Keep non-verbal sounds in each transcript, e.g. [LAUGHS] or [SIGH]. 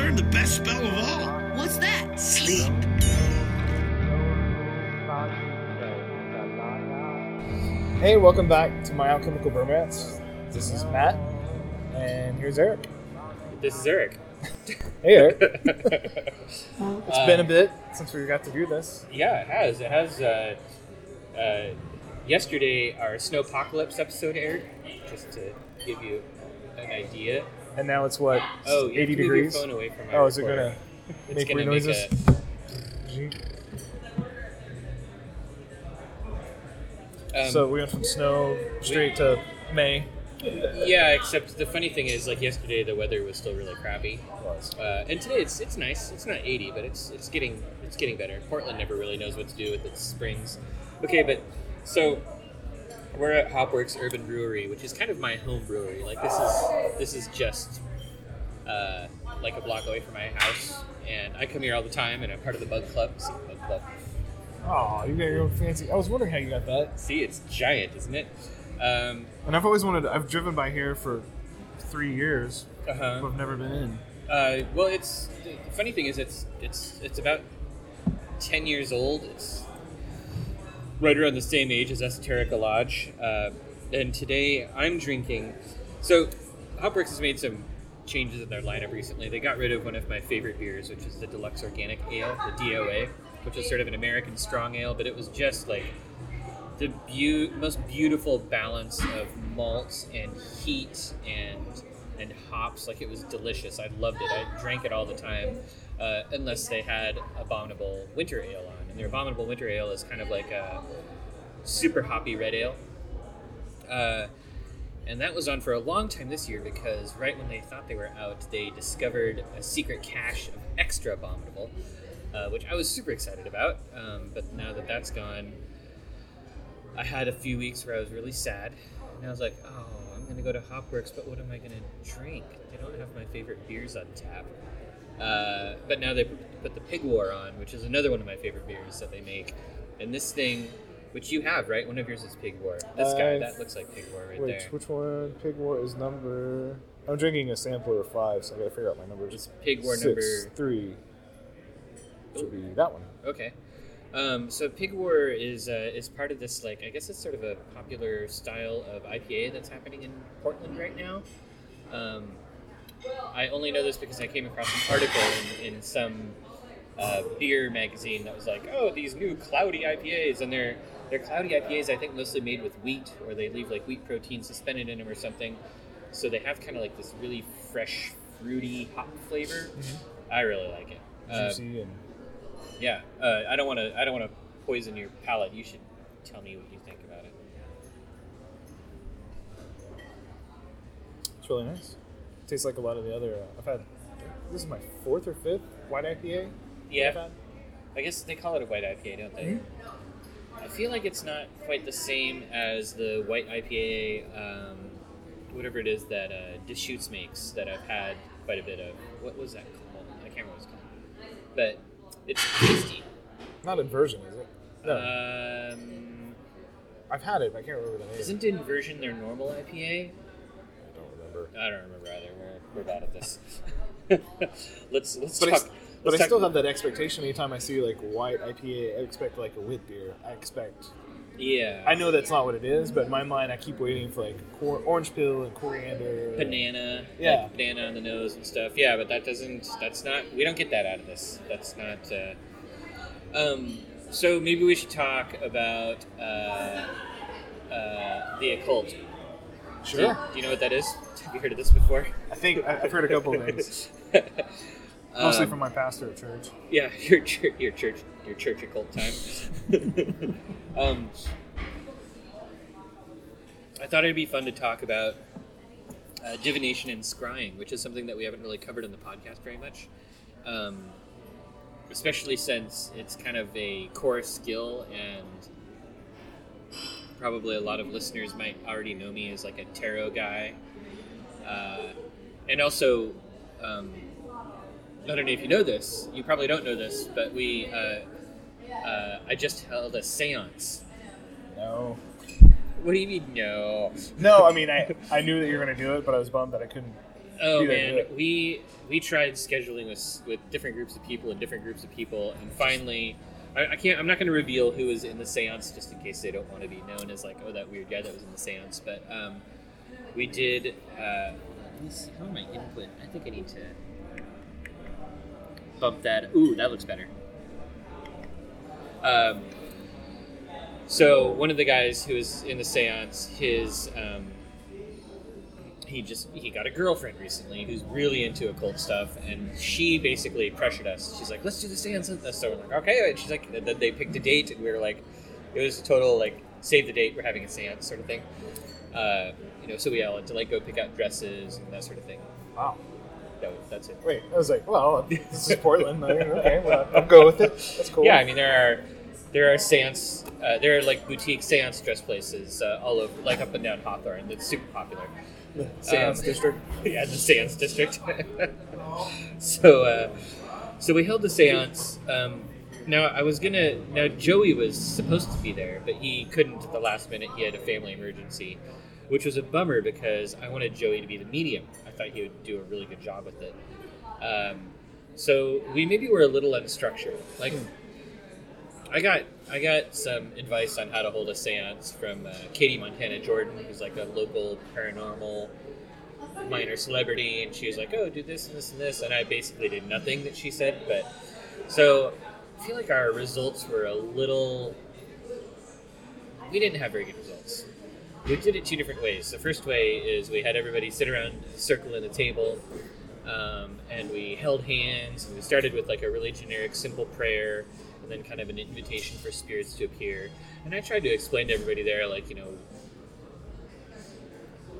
I just learned the best spell of all. What's that? Sleep. Hey, welcome back to my alchemical bromance. This is Matt, and here's Eric. This is Eric. [LAUGHS] Hey, Eric. [LAUGHS] it's been a bit since we got to do this. Yeah, it has. It has. Uh, uh, yesterday, our snowpocalypse episode aired, just to give you an idea. And now it's what? Oh, you 80 have to move degrees. Your phone away from my Oh, is it gonna It's make gonna weird make noises? a- um, so we went from snow straight to May. yeah, except the funny thing is, like yesterday, the weather was still really crappy. Uh, and today it's it's nice. It's not 80, but it's it's getting it's getting better. Portland never really knows what to do with its springs. Okay, but so we're at Hopworks Urban Brewery, which is kind of my home brewery. Like this is this is just uh, like a block away from my house, and I come here all the time, and I'm part of the Mug Club. See, Mug Club. Oh, you got your own fancy. I was wondering how you got that. See, it's giant, isn't it? Um, And I've always wanted. I've driven by here for three years. uh-huh. but I've never been in. Uh, well, it's the the funny thing is it's it's it's about ten years old. It's right around the same age as Esoterica Lodge. Uh, and today I'm drinking. So Hopworks has made some changes in their lineup recently. They got rid of one of my favorite beers, which is the Deluxe Organic Ale, the DOA, which is sort of an American strong ale, but it was just like the beau- most beautiful balance of malts and heat and and hops. Like it was delicious. I loved it. I drank it all the time, uh, unless they had abominable winter ale on. Their abominable winter ale is kind of like a super hoppy red ale. Uh, and that was on for a long time this year because right when they thought they were out, they discovered a secret cache of extra abominable, uh, which I was super excited about. Um, but now that that's gone, I had a few weeks where I was really sad, and I was like, "Oh, I'm gonna go to Hopworks, but what am I gonna drink? They don't have my favorite beers on tap." Uh, but now they put the Pig War on, which is another one of my favorite beers that they make, and this thing, which you have, right? One of yours is Pig War. This guy, that looks like Pig War right Which there. which one? Pig War is number. I'm drinking a sampler of five, so I gotta figure out my numbers. It's Pig War Six, number. three. Should be that one. Okay. Um, so Pig War is uh, is part of this like I guess it's sort of a popular style of IPA that's happening in Portland right now. Um, I only know this because I came across an article in, in some uh, beer magazine that was like, oh, these new cloudy IPAs, and they're they're cloudy IPAs. I think mostly made with wheat, or they leave like wheat protein suspended in them or something. So they have kind of like this really fresh, fruity hop flavor. I really like it. Um, Juicy and yeah, uh, I don't want to. I don't want to poison your palate. You should tell me what you think about it. it's really nice. Tastes like a lot of the other. Uh, I've had. This is my fourth or fifth white IPA. Yeah. I guess they call it a white IPA, don't they? I feel like it's not quite the same as the white IPA, um, whatever it is that uh, Deschutes makes that I've had quite a bit of. What was that called? I can't remember what it's called. But it's tasty. Not inversion, is it? No, Um, I've had it. but I can't remember the name. isn't Inversion their normal IPA? I don't remember. I don't remember. We're, bad at this. [LAUGHS] let's let's But, I, talk. s- but I let's still talk- have that expectation. Anytime I see like white IPA, I expect like a wit beer. I expect. Yeah. I know that's not what it is, but in my mind, I keep waiting for like cor- orange peel and coriander. banana, Yeah. like banana on the nose and stuff. Yeah, but that doesn't. That's not. We don't get that out of this. That's not. Uh, um. So maybe we should talk about uh, uh, the occult. Do, Sure. do you know what that is? Have you heard of this before? I think I- I've heard a couple of things, [LAUGHS] mostly Um, from my pastor at church. Yeah, [LAUGHS] your church, your church, your church occult time. [LAUGHS] um, I thought it'd be fun to talk about uh, divination and scrying, which is something that we haven't really covered in the podcast very much. Um, especially since it's kind of a core skill, and probably a lot of listeners might already know me as like a tarot guy, uh, and also. Um, I don't know if you know this. You probably don't know this, but we. Uh, uh, I just held a séance. No. What do you mean no? No, I mean I, I knew that you were gonna do it, but I was bummed that I couldn't Oh man, we we tried scheduling this with different groups of people and different groups of people, and finally, I, I can't. I'm not going to reveal who was in the séance just in case they don't want to be known as like, oh, that weird guy that was in the séance. But um, we did. Uh, let me see. How am I input? I think I need to bump that. Ooh, that looks better. Um, so one of the guys who was in the séance, his um, he just he got a girlfriend recently who's really into occult stuff, and she basically pressured us. She's like, "Let's do the séance." So we're like, "Okay." And she's like, and then they picked a date, and we were like, it was a total like save the date. We're having a séance sort of thing. Uh, you know, so we all had to like go pick out dresses and that sort of thing. Wow. That was, that's it. Wait, I was like, well, this is Portland. Like, okay, well, [LAUGHS] I'll go with it. That's cool. Yeah, I mean there are there are seance uh, there are like boutique seance dress places uh, all over, like up and down Hawthorne. That's super popular. the Seance Um, District. [LAUGHS] yeah, the seance district. [LAUGHS] so, uh, so we held the seance. Um, now I was gonna. Now Joey was supposed to be there, but he couldn't at the last minute. He had a family emergency, which was a bummer because I wanted Joey to be the medium. I thought he would do a really good job with it. Um, so we maybe were a little unstructured. Like, I got I got some advice on how to hold a seance from uh, Katie Montana Jordan, who's like a local paranormal minor celebrity, and she was like, "Oh, do this and this and this," and I basically did nothing that she said. But so I feel like our results were a little. We didn't have very good results. We did it two different ways. The first way is we had everybody sit around, a circle in a table, um, and we held hands. And we started with like a really generic, simple prayer, and then kind of an invitation for spirits to appear. And I tried to explain to everybody there, like you know,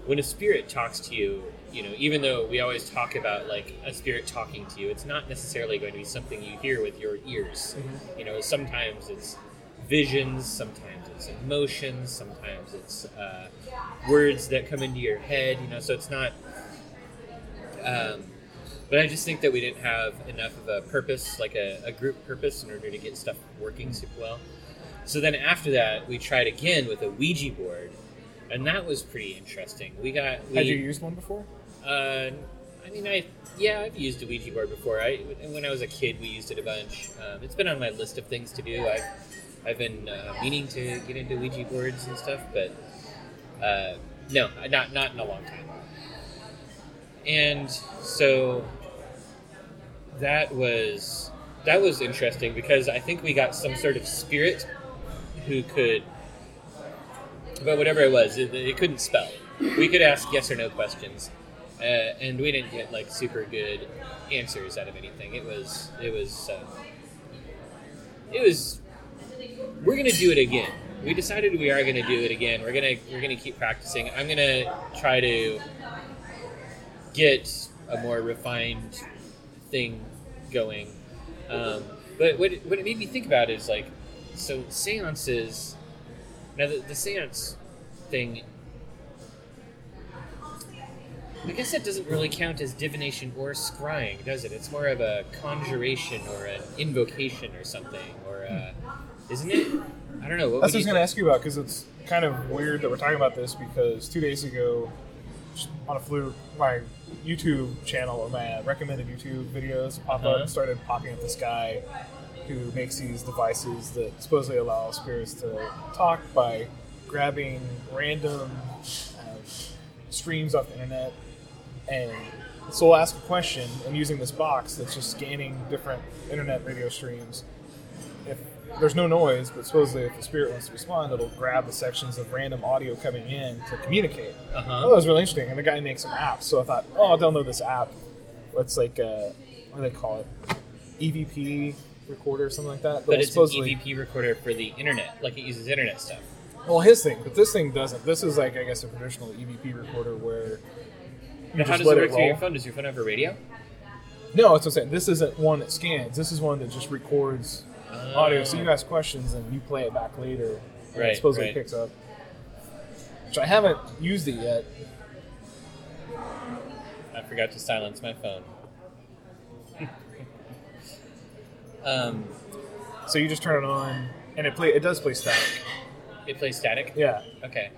when a spirit talks to you, you know, even though we always talk about like a spirit talking to you, it's not necessarily going to be something you hear with your ears. You know, sometimes it's visions, sometimes it's emotions, sometimes it's uh, words that come into your head. You know, so it's not. Um, but I just think that we didn't have enough of a purpose, like a, a group purpose, in order to get stuff working super well. So then after that, we tried again with a Ouija board, and that was pretty interesting. We got we, Had you used one before? uh, I mean, I yeah, I've used a Ouija board before. I when I was a kid, we used it a bunch. Um, it's been on my list of things to do. I've I've been uh, meaning to get into Ouija boards and stuff, but uh, no, not not in a long time. And so that was that was interesting because I think we got some sort of spirit who could, but whatever it was, it, it couldn't spell. We could ask yes or no questions, uh, and we didn't get like super good answers out of anything. It was it was uh, it was. We're gonna do it again. We decided we are gonna do it again. We're gonna we're gonna keep practicing. I'm gonna try to get a more refined thing going. Um, but what it, what it made me think about is like, so seances. Now the, the seance thing. I guess that doesn't really count as divination or scrying, does it? It's more of a conjuration or an invocation or something, or a, isn't it? I don't know. What That's what I was going to ask you about because it's kind of weird that we're talking about this because two days ago, on a fluke, my YouTube channel or my recommended YouTube videos pop Uh-huh. up and started popping up this guy who makes these devices that supposedly allow spirits to talk by grabbing random uh, streams off the internet and so we'll ask a question and using this box that's just scanning different internet radio streams if there's no noise, but supposedly if the spirit wants to respond, it'll grab the sections of random audio coming in to communicate. Uh-huh. Oh, that was really interesting. And the guy makes some apps, so I thought, oh, I'll download this app. It's like, uh, what do they call it? EVP recorder or something like that. But it'll it's an EVP recorder for the internet, like it uses internet stuff. Well, his thing, but this thing doesn't. This is like, I guess, a traditional EVP recorder where you how does it work through your phone? Does your phone have a radio? No, it's what I'm saying. This isn't one that scans. This is one that just records audio. So you ask questions and you play it back later. And Right, it supposedly right. picks up. Which I haven't used it yet. I forgot to silence my phone. [LAUGHS] um, So you just turn it on, and it play. It does play static. it plays static. Yeah. Okay.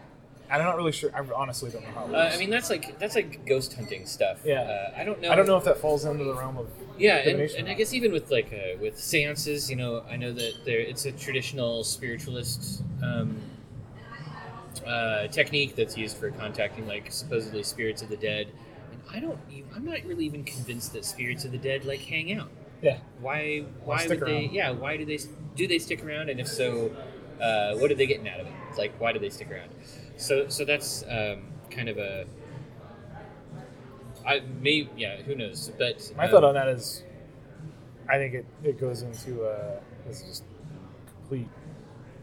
I'm not really sure. I honestly don't know how. It Uh. I mean, that's like that's like ghost hunting stuff. Yeah. Uh, I don't know. I don't know if that falls into the realm of Yeah, and, and I guess even with like uh, with seances, you know, I know that there it's a traditional spiritualist um, uh, technique that's used for contacting like supposedly spirits of the dead. And I don't, I'm not really even convinced that spirits of the dead like hang out. Yeah. Why? Why would they? Yeah. Why do they? Do they stick around? And if so, uh, what are they getting out of it? It's like, why do they stick around? So, so that's um, kind of a. I may yeah who knows but My um, thought on that is, I think it, it goes into uh, this is just complete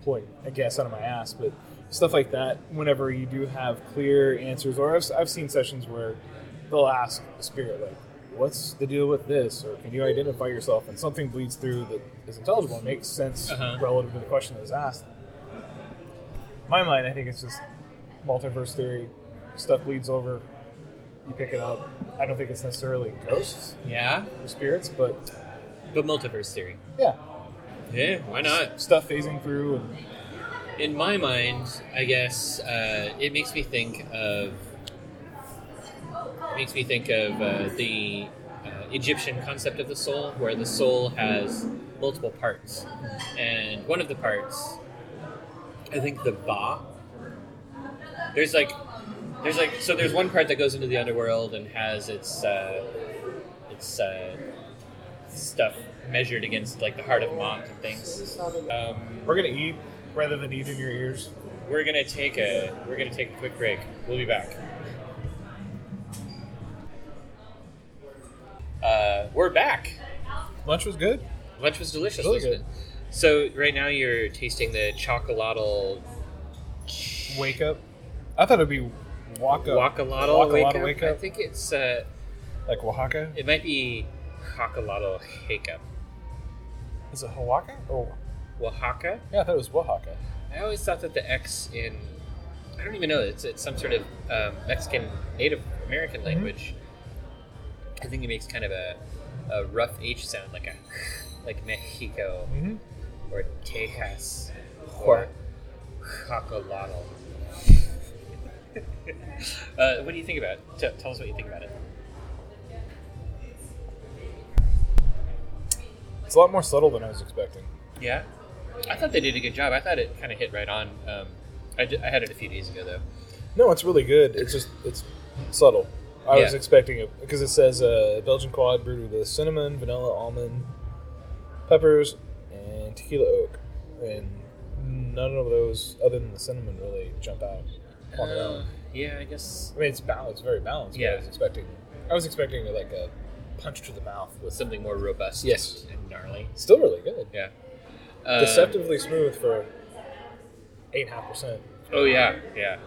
point, I guess, out of my ass, but stuff like that. Whenever you do have clear answers, or I've, I've seen sessions where they'll ask the spirit like, "What's the deal with this?" or "Can you identify yourself?" and something bleeds through that is intelligible and makes sense Uh-huh. relative to the question that was asked. In my mind, I think it's just multiverse theory. Stuff bleeds over. You pick it up. I don't think it's necessarily ghosts yeah or spirits, but but multiverse theory yeah, yeah why not stuff phasing through and in my mind I guess uh, it makes me think of it makes me think of uh, the uh, Egyptian concept of the soul where the soul has multiple parts and one of the parts I think the Ba there's like there's like so there's one part that goes into the underworld and has its uh, its uh, stuff measured against like the heart of Mont and things. Um, we're gonna eat rather than eat in your ears. we're gonna take a we're gonna take a quick break. We'll be back. Uh, we're back. Lunch was good. Lunch was delicious, Really good. it? So right now you're tasting the chocolatl Wake up. I thought it'd be Waka. Wakalotl wake, up. I think it's uh, Like Oaxaca. it might be Hokalotl wake up. Is it Oaxaca? Or Oaxaca. yeah, I thought it was Oaxaca. I always thought that the X in I don't even know it's it's some sort of um, Mexican Native American language. I think it makes kind of a, a rough H sound, like a like Mexico Mm-hmm. or Texas or Chocolatl. [LAUGHS] uh, what do you think about it? T- tell us what you think about it. It's a lot more subtle than I was expecting. Yeah, I thought they did a good job. I thought it kind of hit right on. Um, I, d- I had it a few days ago though. No, it's really good. It's just it's subtle. I was expecting it because it says uh, Belgian quad brewed with cinnamon, vanilla, almond, peppers, and tequila oak, and none of those other than the cinnamon really jump out on their Uh, own. yeah, I guess I mean, it's balanced, very balanced. Yeah. I was expecting. I was expecting like a punch to the mouth with something more robust. Yes. and, gnarly. still really good, Yeah. Deceptively smooth for eight and a half percent. Oh yeah, yeah.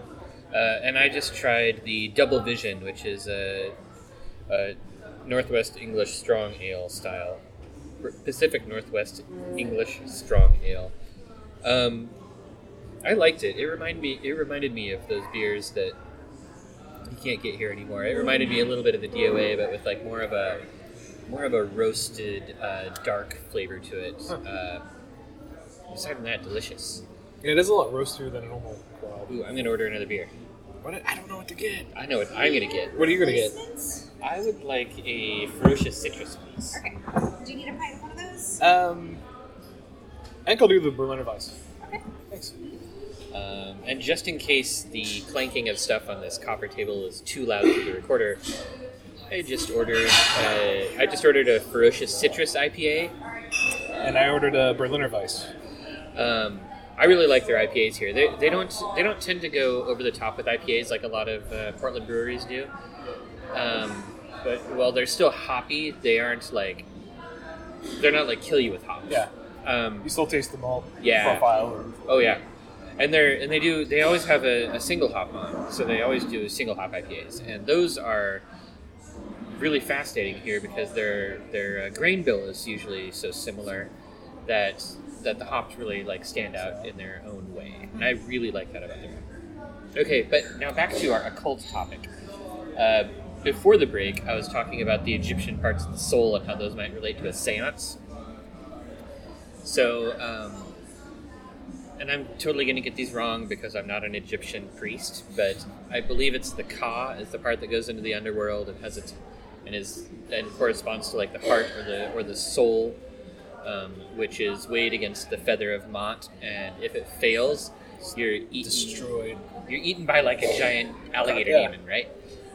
Uh, and I just tried the Double Vision, which is a, a Northwest English Strong Ale style, Pacific Northwest English Strong Ale. Um, I liked it. It reminded me. It reminded me of those beers that you can't get here anymore. It reminded me a little bit of the DOA, but with like more of a more of a roasted, uh, dark flavor to it. Uh, aside from that, delicious. Yeah, It is a lot roastier than a normal quad. Ooh, I'm gonna order another beer. What? I don't know what to get. I know what I'm gonna get. What are you gonna get? I would like a ferocious citrus, please. Okay. Do you need a pint of one of those? Um, I think I'll do the Berliner Weiss. Okay. Thanks. Um, and just in case the clanking of stuff on this copper table is too loud for the recorder, I just ordered. Uh, I just ordered a ferocious citrus IPA. And I ordered a Berliner Weiss. Um, I really like their IPAs here. They, they don't they don't tend to go over the top with IPAs like a lot of uh, Portland breweries do. Um, but while they're still hoppy, they aren't like they're not like kill you with hops. Yeah. Um, You still taste the malt Yeah. profile. Of, Oh yeah, and they're and they do they always have a, a single hop on, so they always do single hop IPAs, and those are really fascinating here because their their uh, grain bill is usually so similar that that the hops really like stand out in their own way, and I really like that about them. Okay, but now back to our occult topic. Uh, before the break, I was talking about the Egyptian parts of the soul and how those might relate to a séance. So, um, and I'm totally going to get these wrong because I'm not an Egyptian priest, but I believe it's the Ka is the part that goes into the underworld and has its and is and corresponds to like the heart or the or the soul, um, which is weighed against the feather of Mot, and if it fails, you're eaten. Destroyed. You're eaten by like a giant alligator Yeah. demon, right?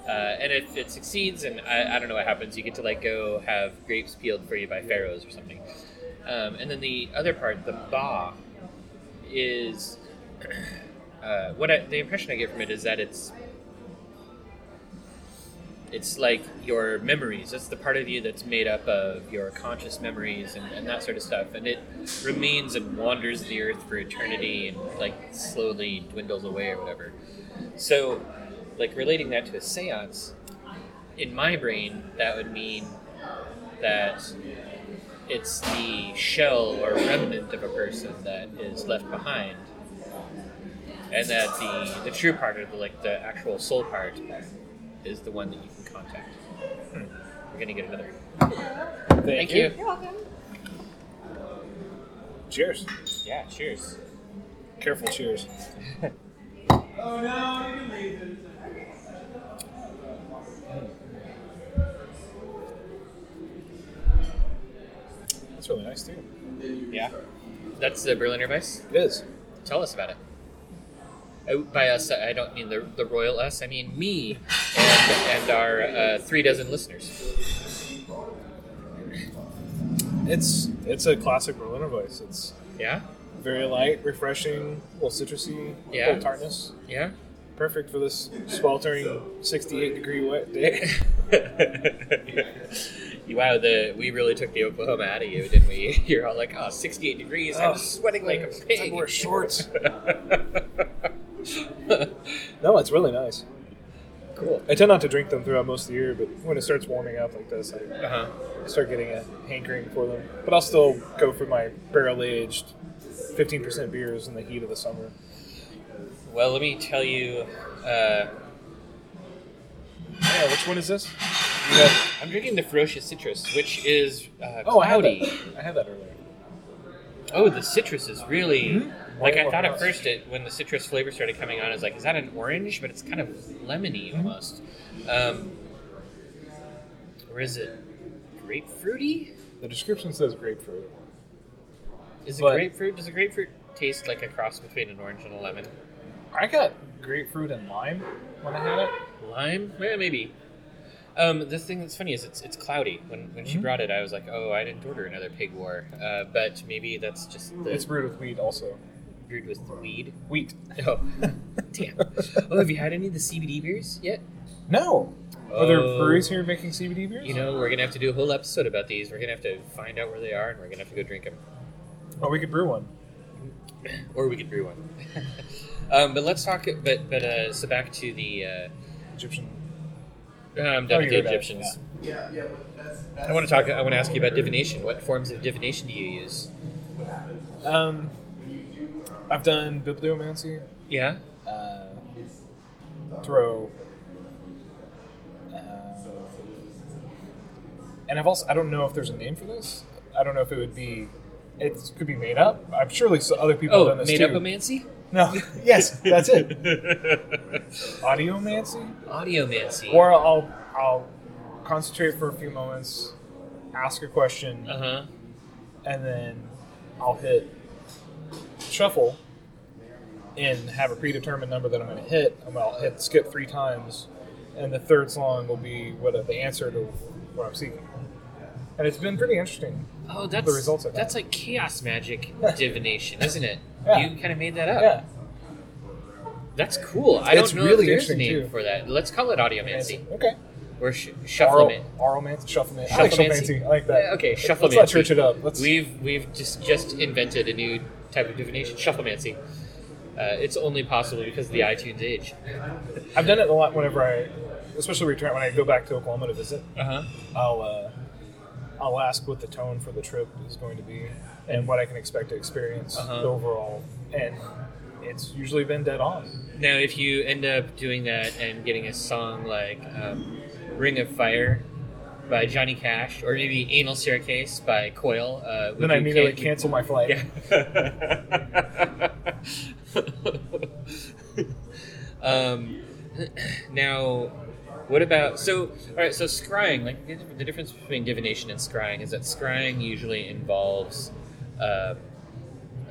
Uh, and if it succeeds, and I, I don't know what happens, you get to like go have grapes peeled for you by pharaohs or something. Um, and then the other part, the ba, is [CLEARS THROAT] uh, what I, the impression I get from it is that it's it's like your memories. It's the part of you that's made up of your conscious memories and, and that sort of stuff. And it remains and wanders the earth for eternity and like slowly dwindles away or whatever. So, like relating that to a seance, in my brain, that would mean that it's the shell or remnant of a person that is left behind. And that the, the true part, or the like the actual soul part, is the one that you can contact. Hmm. We're gonna get another. Thank you. You're welcome. Cheers. Yeah. Cheers. Careful. Cheers. [LAUGHS] [LAUGHS] That's really nice too. Yeah. That's the Berliner Weiss. It is. Tell us about it. Uh, By us, I don't mean the, the royal us. I mean me [LAUGHS] and, and our uh, three dozen listeners. It's it's a classic Berliner Weiss. It's Yeah. very light, refreshing, a little citrusy, Yeah. a little tartness. Yeah. Perfect for this sweltering 68 degree wet day. [LAUGHS] [LAUGHS] wow, the we really took the Oklahoma out of you, didn't we? [LAUGHS] You're all like, oh, 68 degrees. I'm Oh, sweating like a I pig. wear shorts. [LAUGHS] No, it's really nice. cool. I tend not to drink them throughout most of the year, but when it starts warming up like this, I Uh huh. start getting a hankering for them. But I'll still go for my barrel aged 15% beers in the heat of the summer. Well, let me tell you, uh, Yeah, which one is this? I'm drinking the Ferocious Citrus, which is uh, oh, I had cloudy. I had that earlier. Oh, the citrus is really Mhm. like I thought at first. It when the citrus flavor started coming on, I was like, "Is that an orange?" But it's kind of lemony Mm-hmm. almost. Um, or is it grapefruity? The description says grapefruit. Is it But- grapefruit? Does a grapefruit taste like a cross between an orange and a lemon? I got grapefruit and lime when I had it. Lime? Yeah, maybe. Um, the thing that's funny is it's it's cloudy. When when she Mhm. brought it, I was like, "Oh, I didn't order another pig war." Uh, but maybe that's just the It's brewed with wheat also. brewed with weed. Wheat. [LAUGHS] Oh, damn. Oh, have you had any of the CBD beers yet? No. Are there Oh. breweries here making CBD beers? You know, we're gonna have to do a whole episode about these. We're gonna have to find out where they are, and we're gonna have to go drink them, Oh, we could brew one. or we could brew one. [LAUGHS] um, but let's talk. But but uh, so back to the. Uh, Egyptian. I'm Oh, done with the you're right, Egyptians. I want to talk. I want to ask you about divination. What forms of divination do you use? Um, I've done bibliomancy, Yeah. uh, throw, uh, and I've also I don't know if there's a name for this. I don't know if it would be. It could be made up. I'm surely so other people have Oh, done this made too. up amancy. No, [LAUGHS] yes, that's it. Audiomancy, Audiomancy. or I'll I'll concentrate for a few moments, ask a question, uh huh. and then I'll hit shuffle and have a predetermined number that I'm going to hit. and I'll hit skip three times, and the third song will be what the answer to what I'm seeking. And it's been pretty interesting. Oh, that's The results of that. that's like chaos magic [LAUGHS] divination, isn't it? Yeah. You kind of made that up. Yeah, That's cool. I It's don't know really if there's a name too. for that. Let's call it audiomancy Okay. or sh- Oral, shuffleman. oralmancy, shufflemancy. I like Shufflemancy. shufflemancy. I like that. Yeah, okay, Let's not church it up. Let's. We've we've just just invented a new type of divination, shufflemancy. Uh, it's only possible because of the iTunes age. I've done it a lot whenever I, especially return when I go back to Oklahoma to visit. Uh huh. I'll uh, I'll ask what the tone for the trip is going to be and what I can expect to experience Uh-huh. overall, and it's usually been dead on. Now, if you end up doing that and getting a song like um, "Ring of Fire," by Johnny Cash, or maybe Anal Staircase by Coil. Uh, Then I immediately ca- cancel my flight. Yeah. [LAUGHS] um, [CLEARS THROAT] now, what about so? All right, so scrying. Like the difference between divination and scrying is that scrying usually involves. Uh,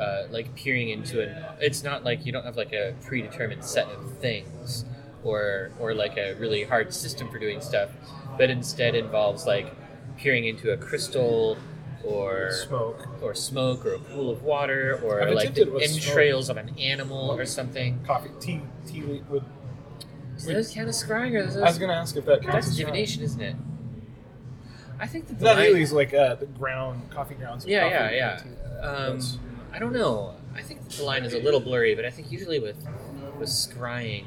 uh, like peering into an it's not like you don't have like a predetermined set of things or or like a really hard system for doing stuff but instead involves like peering into a crystal or Smoke. or smoke or a pool of water or I've like the with smoke. entrails of an animal or something Coffee, tea, tea leaf those kind of scrying or those, I was gonna ask if that counts that's as divination isn't it I think that the line- really. Is like uh, the ground coffee grounds. Yeah, coffee yeah, yeah. Um, I don't know. I think the line is a little blurry, but I think usually with with scrying,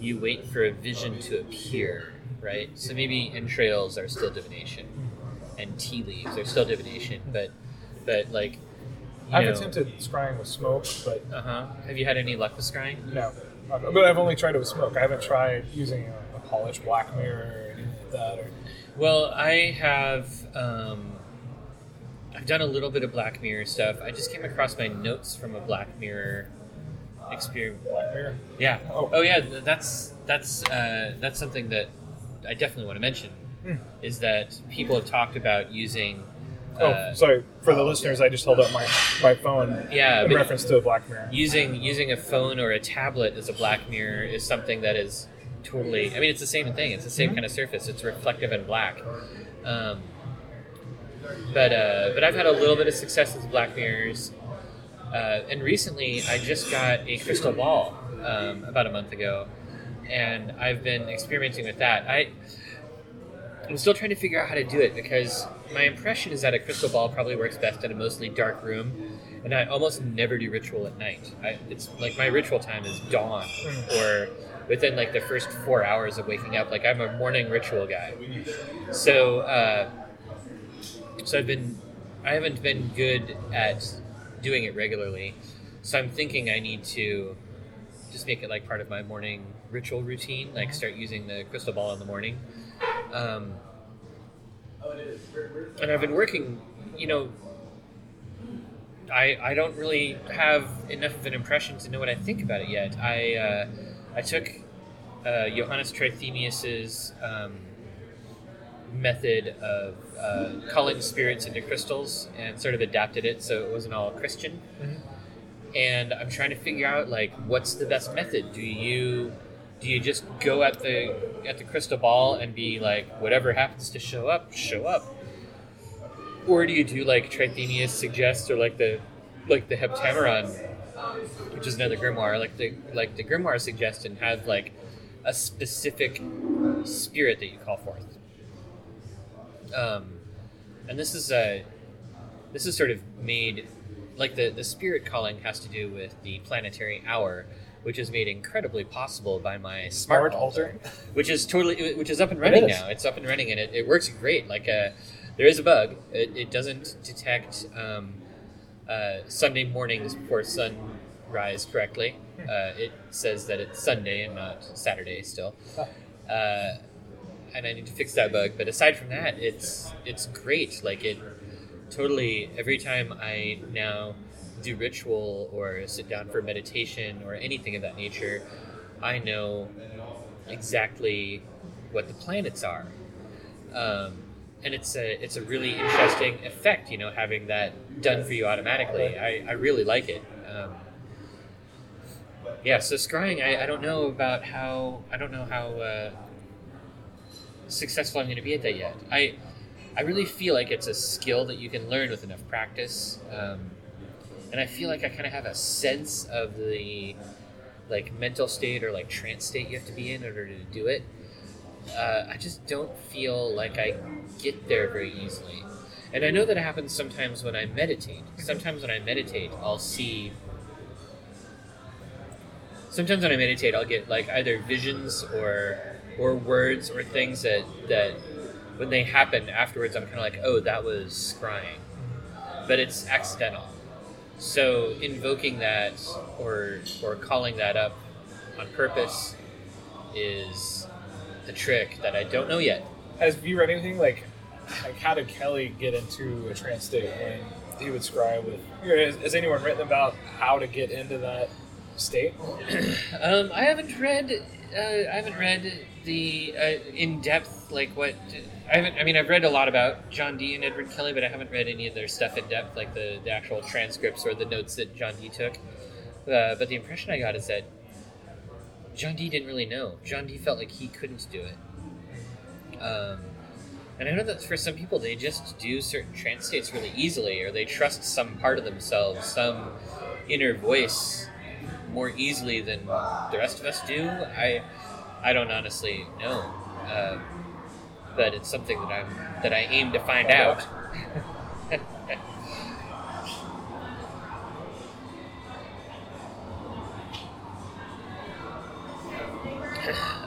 you wait for a vision to appear, right? So maybe entrails are still divination, and tea leaves are still divination, but but like you I've know, attempted scrying with smoke, but Uh huh. Have you had any luck with scrying? no. But I've only tried it with smoke. I haven't tried using a, a polished black mirror or anything like that. Or Well, I have. Um, I've done a little bit of Black Mirror stuff. I just came across my notes from a Black Mirror experience. black mirror. Yeah. Oh. Oh, yeah. That's that's uh, that's something that I definitely want to mention. Hmm. Is that people have talked about using. Oh, Uh, sorry for the listeners. I just held up my my phone Yeah, in reference to a black mirror. using using a phone or a tablet as a black mirror is something that is totally i mean it's the same thing it's the same Mhm. kind of surface it's reflective and black um, but uh, but i've had a little bit of success with black mirrors uh, and recently i just got a crystal ball um, about a month ago and i've been experimenting with that i i'm still trying to figure out how to do it because my impression is that a crystal ball probably works best in a mostly dark room and I almost never do ritual at night. I, it's like my ritual time is dawn or within like the first four hours of waking up. Like I'm a morning ritual guy. So, uh, so I've been, I haven't been good at doing it regularly. So I'm thinking I need to just make it like part of my morning ritual routine. Like start using the crystal ball in the morning. Um, and I've been working, you know, I, I don't really have enough of an impression to know what I think about it yet. I uh, I took uh, Johannes Trithemius's um, method of uh, culling spirits into crystals and sort of adapted it so it wasn't all Christian. Mhm. And I'm trying to figure out like what's the best method. Do you do you just go at the at the crystal ball and be like whatever happens to show up, show up? or do you do like Trithemius suggests, or like the like the Heptameron, which is another grimoire, like the like the grimoire suggests, and have like a specific spirit that you call forth. Um, and this is a this is sort of made like the the spirit calling has to do with the planetary hour. Which is made incredibly possible by my smart, Smart altar, altar. which is totally, which is up and running is. now. It's up and running, and it, it works great. Like, uh, there is a bug. It, it doesn't detect um, uh, Sunday mornings before sunrise correctly. Uh, it says that it's Sunday and not Saturday still. Uh, and I need to fix that bug. But aside from that, it's it's great. Like it totally every time I now do ritual or sit down for meditation or anything of that nature, I know exactly what the planets are. Um, and it's a it's a really interesting effect, you know, having that done for you automatically. I, I really like it. Um, yeah, so scrying, I, I don't know about how I don't know how uh, successful I'm going to be at that yet. I I really feel like it's a skill that you can learn with enough practice, um, and I feel like I kind of have a sense of the like mental state or like trance state you have to be in in order to do it. Uh, I just don't feel like I get there very easily. And I know that it happens sometimes when I meditate. Sometimes when I meditate, I'll see. Sometimes when I meditate, I'll get like either visions or or words or things that that when they happen afterwards, I'm kind of like, oh, that was scrying, but it's accidental. So invoking that or or calling that up on purpose is the trick that I don't know yet. Has you read anything like like how did Kelly get into a trance state when he would scry with? Has, has anyone written about how to get into that state? [CLEARS THROAT] Um, I haven't read. Uh, I haven't read the uh, in depth like what. I haven't. I mean, I've read a lot about John Dee and Edward Kelly, but I haven't read any of their stuff in depth, like the, the actual transcripts or the notes that John Dee took. Uh, but the impression I got is that John Dee didn't really know. John Dee felt like he couldn't do it. Um, and I know that for some people, they just do certain trance states really easily, or they trust some part of themselves, some inner voice more easily than the rest of us do. I, I don't honestly know, uh, but it's something that I'm that I aim to find out.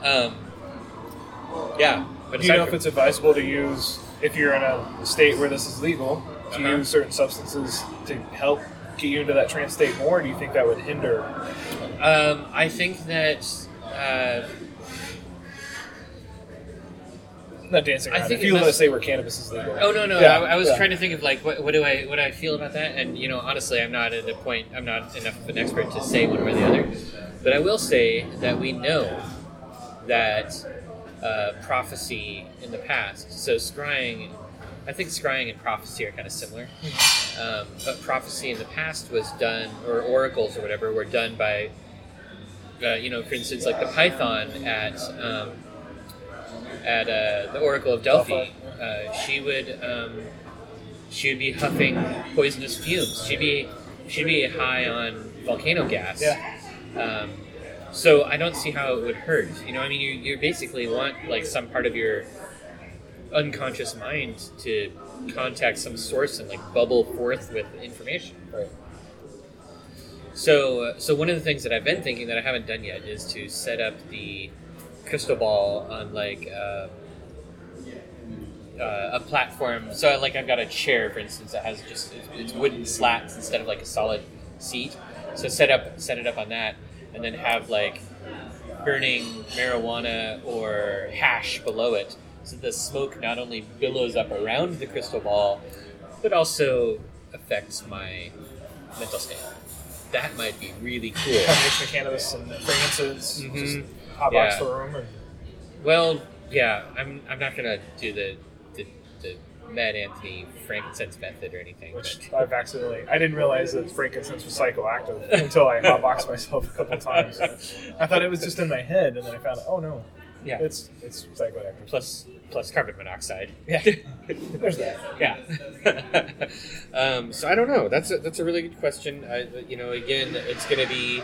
um, yeah, but Do you know if it's advisable to use if you're in a state where this is legal to Uh-huh. use certain substances to help get you into that trance state more? Or do you think that would hinder? Um, I think that uh, Not dancing I around. think if it you must- let's say where cannabis is legal. Oh no, no. Yeah, I, I was yeah. trying to think of like what, what do I what do I feel about that, and you know, honestly, I'm not at a point. I'm not enough of an expert to say one way or the other. But I will say that we know that uh, prophecy in the past. So scrying, I think scrying and prophecy are kind of similar. Um, but prophecy in the past was done, or oracles or whatever, were done by, uh, you know, for instance, like the Python at. Um, at uh, the Oracle of Delphi, uh, she would um, she would be huffing poisonous fumes. She'd be she'd be high on volcano gas. Yeah. Um, so I don't see how it would hurt. You know, I mean, you, you basically want like some part of your unconscious mind to contact some source and like bubble forth with information. Right. So, uh, so one of the things that I've been thinking that I haven't done yet is to set up the crystal ball on like uh, uh, a platform. So, like, I've got a chair, for instance, that has just it's, wooden slats instead of like a solid seat. So, set up set it up on that, and then have like burning marijuana or hash below it, so the smoke not only billows up around the crystal ball, but also affects my mental state. That might be really cool. Combination of cannabis and fragrances. Mhm. Just hotbox Yeah. the room. And, Well, yeah, I'm, I'm not gonna do the, the the Mad Anthony frankincense method or anything. which but- I've accidentally. I didn't realize that frankincense was psychoactive until I hotboxed myself a couple times. I thought it was just in my head, and then I found out, oh no, yeah, it's it's psychoactive. plus plus carbon monoxide. Yeah, [LAUGHS] there's that. yeah. [LAUGHS] um, so I don't know. That's a, that's a really good question. I, you know, again, it's gonna be.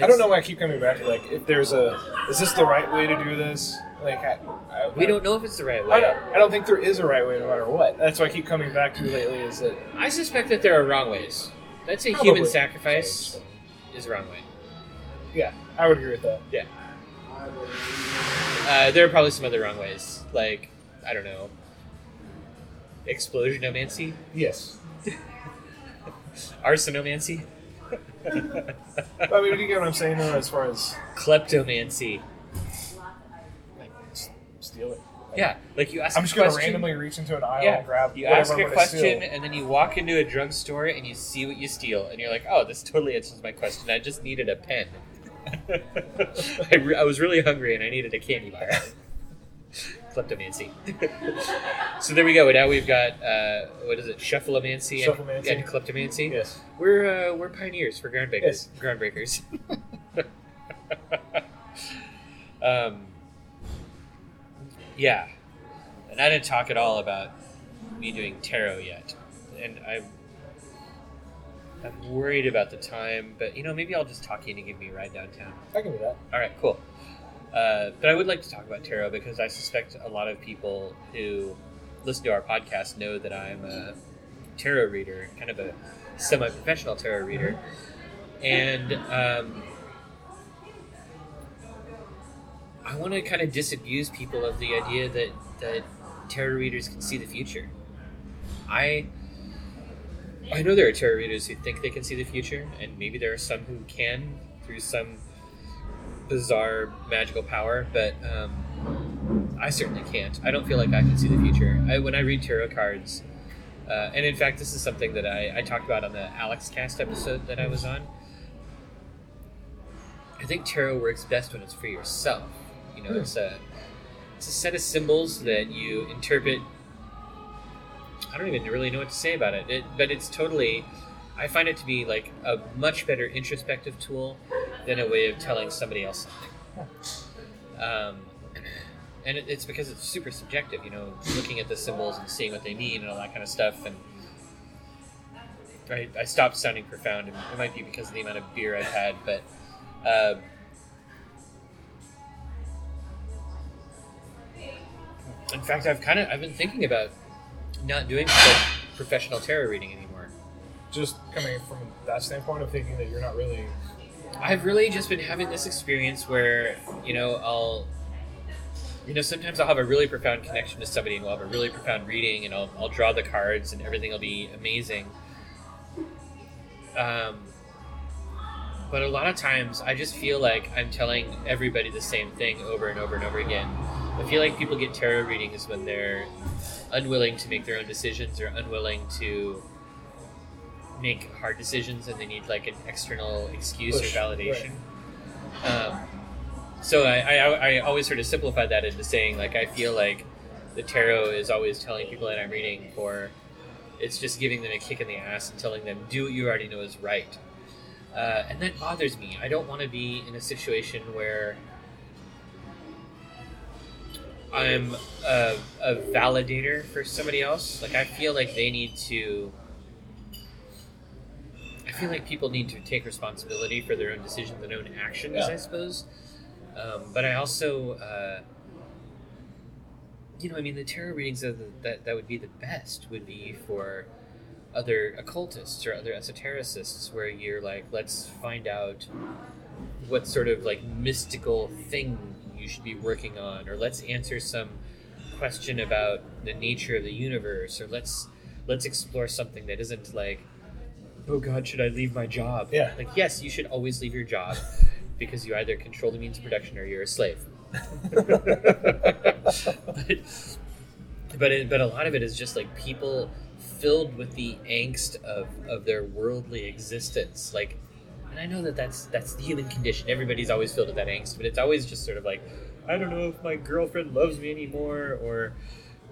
I don't know why I keep coming back to like if there's a is this the right way to do this? Like I, I, We don't know if it's the right I way. don't, I don't think there is a right way no matter what. That's why I keep coming back to lately. Is that I suspect that there are wrong ways. I'd say Probably. human sacrifice is the wrong way. yeah, I would agree with that. Yeah. Uh, there are probably some other wrong ways, like I don't know, explosionomancy, Yes, [LAUGHS] arsonomancy, I mean, you get what I'm saying though, as far as kleptomancy. like, s- steal it. Yeah, like you ask. I'm a just gonna question, randomly reach into an aisle Yeah, and grab you whatever ask I'm a gonna question steal. and then you walk into a drugstore and you see what you steal and you're like, oh, this totally answers my question. I just needed a pen. [LAUGHS] [LAUGHS] I, re- I was really hungry and I needed a candy bar. [LAUGHS] Kleptomancy. [LAUGHS] so there we go. Now we've got uh, what is it? Shuffleomancy and, Shufflemancy. and kleptomancy. Yes. We're uh, we're pioneers for groundbreakers. Yes. Groundbreakers. [LAUGHS] um, yeah, and I didn't talk at all about me doing tarot yet, and I'm I'm worried about the time, but you know maybe I'll just talk you into give me a ride downtown. I can do that. All right, cool. Uh, but I would like to talk about tarot because I suspect a lot of people who listen to our podcast know that I'm a tarot reader, kind of a semi-professional tarot reader, and um, I want to kind of disabuse people of the idea that that tarot readers can see the future. I I know there are tarot readers who think they can see the future, and maybe there are some who can through some bizarre magical power, but um, I certainly can't. I don't feel like I can see the future. I, when I read tarot cards, uh, and in fact, this is something that I, I talked about on the Alex Cast episode that I was on. I think tarot works best when it's for yourself. You know, it's a it's a set of symbols that you interpret. I don't even really know what to say about it, it but it's totally. I find it to be like a much better introspective tool than a way of telling somebody else something. Um, and it, it's because it's super subjective, you know, looking at the symbols and seeing what they mean and all that kind of stuff. And I, I stopped sounding profound, and it might be because of the amount of beer I've had, but. Uh, in fact, I've kind of I've been thinking about not doing professional tarot reading anymore. Just coming from that standpoint of thinking that you're not really. I've really just been having this experience where, you know, I'll, you know, sometimes I'll have a really profound connection to somebody and we'll have a really profound reading and I'll, I'll draw the cards and everything will be amazing. Um, but a lot of times I just feel like I'm telling everybody the same thing over and over and over again. I feel like people get tarot readings when they're unwilling to make their own decisions or unwilling to make hard decisions and they need like an external excuse Push, or validation. Um, so I, I, I always sort of simplify that into saying like I feel like the tarot is always telling people that I'm reading for it's just giving them a kick in the ass and telling them do what you already know is right. Uh, and that bothers me. I don't want to be in a situation where I'm a, a validator for somebody else. Like I feel like they need to. I feel like people need to take responsibility for their own decisions and own actions. Yeah. I suppose, um, but I also, uh, you know, I mean, the tarot readings the, that that would be the best would be for other occultists or other esotericists, where you're like, let's find out what sort of like mystical thing you should be working on, or let's answer some question about the nature of the universe, or let's let's explore something that isn't like, oh God, should I leave my job? Yeah. Like, yes, you should always leave your job [LAUGHS] because you either control the means of production or you're a slave. [LAUGHS] but but, it, but a lot of it is just like people filled with the angst of, of their worldly existence like and i know that that's that's the human condition everybody's always filled with that angst but it's always just sort of like i don't know if my girlfriend loves me anymore or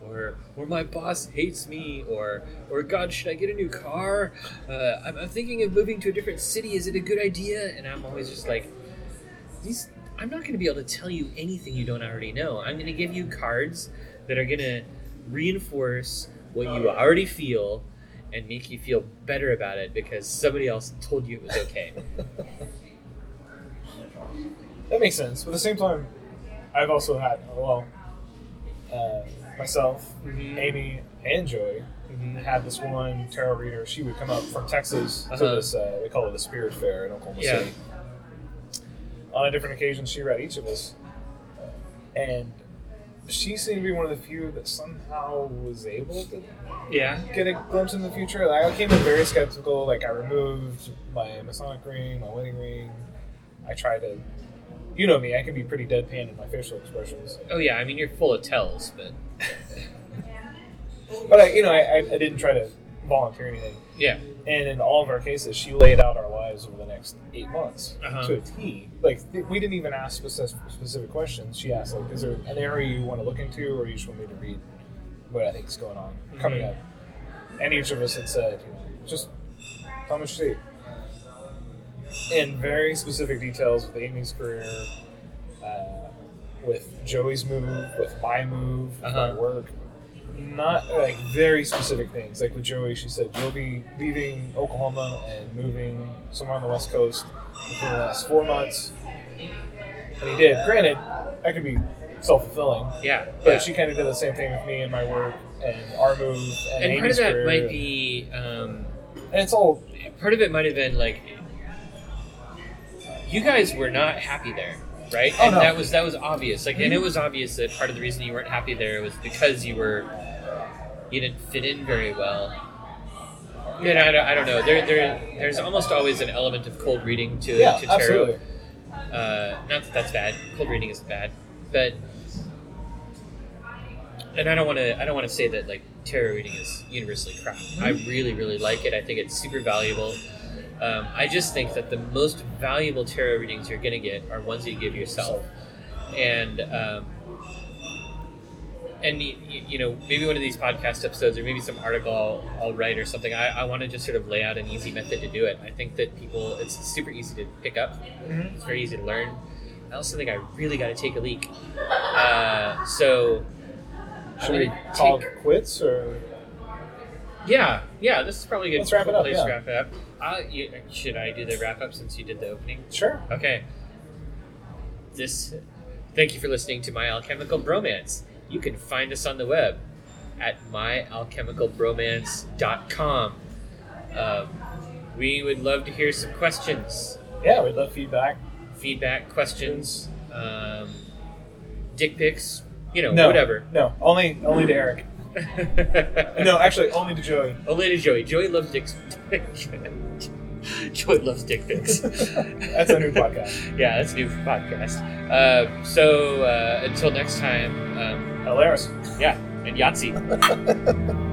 or or my boss hates me or or god should i get a new car? Uh, I'm, I'm thinking of moving to a different city. Is it a good idea? And i'm always just like these i'm not going to be able to tell you anything you don't already know. I'm going to give you cards that are going to reinforce what you already feel and make you feel better about it because somebody else told you it was okay. [LAUGHS] That makes sense. But at the same time, I've also had, well, uh, myself, Mhm. Amy, and Joey Mhm. had this one tarot reader. She would come up from Texas to Uh-huh. this, uh, we call it the Spirit Fair in Oklahoma Yeah. City. On a different occasion, she read each of us. And she seemed to be one of the few that somehow was able to yeah get a glimpse in the future. Like, I came in very skeptical. Like I removed my Masonic ring, my wedding ring. I tried to, you know me. I can be pretty deadpan in my facial expressions. oh yeah i mean you're full of tells but But I, you know, I, I, didn't try to volunteer anything. yeah And in all of our cases, she laid out our lives over the next eight months Uh-huh. to a T. Like th- we didn't even ask specific, specific questions. She asked, like, "Is there an area you want to look into, or you just want me to read what I think is going on coming Mhm. up?" And each of us had said, you know, "Just tell me what you see." In very specific details with Amy's career, uh, with Joey's move, with my move, with my Uh-huh. work not like very specific things. Like with Joey, she said you'll be leaving Oklahoma and moving somewhere on the West Coast within the last four months. And he did. Granted, that could be self fulfilling, yeah but yeah. she kind of did the same thing with me and my work and our move and, and part of that career. might be um, and it's all part of it might have been like you guys were not happy there right Oh, and no. that was that was obvious like and it was obvious that part of the reason you weren't happy there was because you were you didn't fit in very well know, I, don't, I don't know there, there there's almost always an element of cold reading to, yeah, to tarot absolutely. uh, not that that's bad cold reading isn't bad but and I don't want to I don't want to say that like tarot reading is universally crap. I really really like it. I think it's super valuable. Um, I just think that the most valuable tarot readings you're going to get are ones that you give yourself, and um, and you know maybe one of these podcast episodes or maybe some article I'll, I'll write or something. I, I want to just sort of lay out an easy method to do it. I think that people it's super easy to pick up. Mhm. It's very easy to learn. I also think I really got to take a leak. Uh, so Should we call take- quits or? Yeah, yeah, this is probably a good Let's wrap it up, place yeah. to wrap it up. Uh, you, should I do the wrap up since you did the opening? Sure. Okay. This. Thank you for listening to My Alchemical Bromance. You can find us on the web at myalchemicalbromance.com. Um, we would love to hear some questions, Yeah, we'd love feedback. feedback, questions, um, dick pics, you know, No, whatever. No, only only to Eric. [LAUGHS] No, actually, only to Joey. Only to Joey. Joey loves dicks. [LAUGHS] Joey loves dick pics. [LAUGHS] That's a new podcast. [LAUGHS] yeah, that's a new podcast. Um, so uh, until next time, um, Hilarious. yeah, and Yahtzee. [LAUGHS]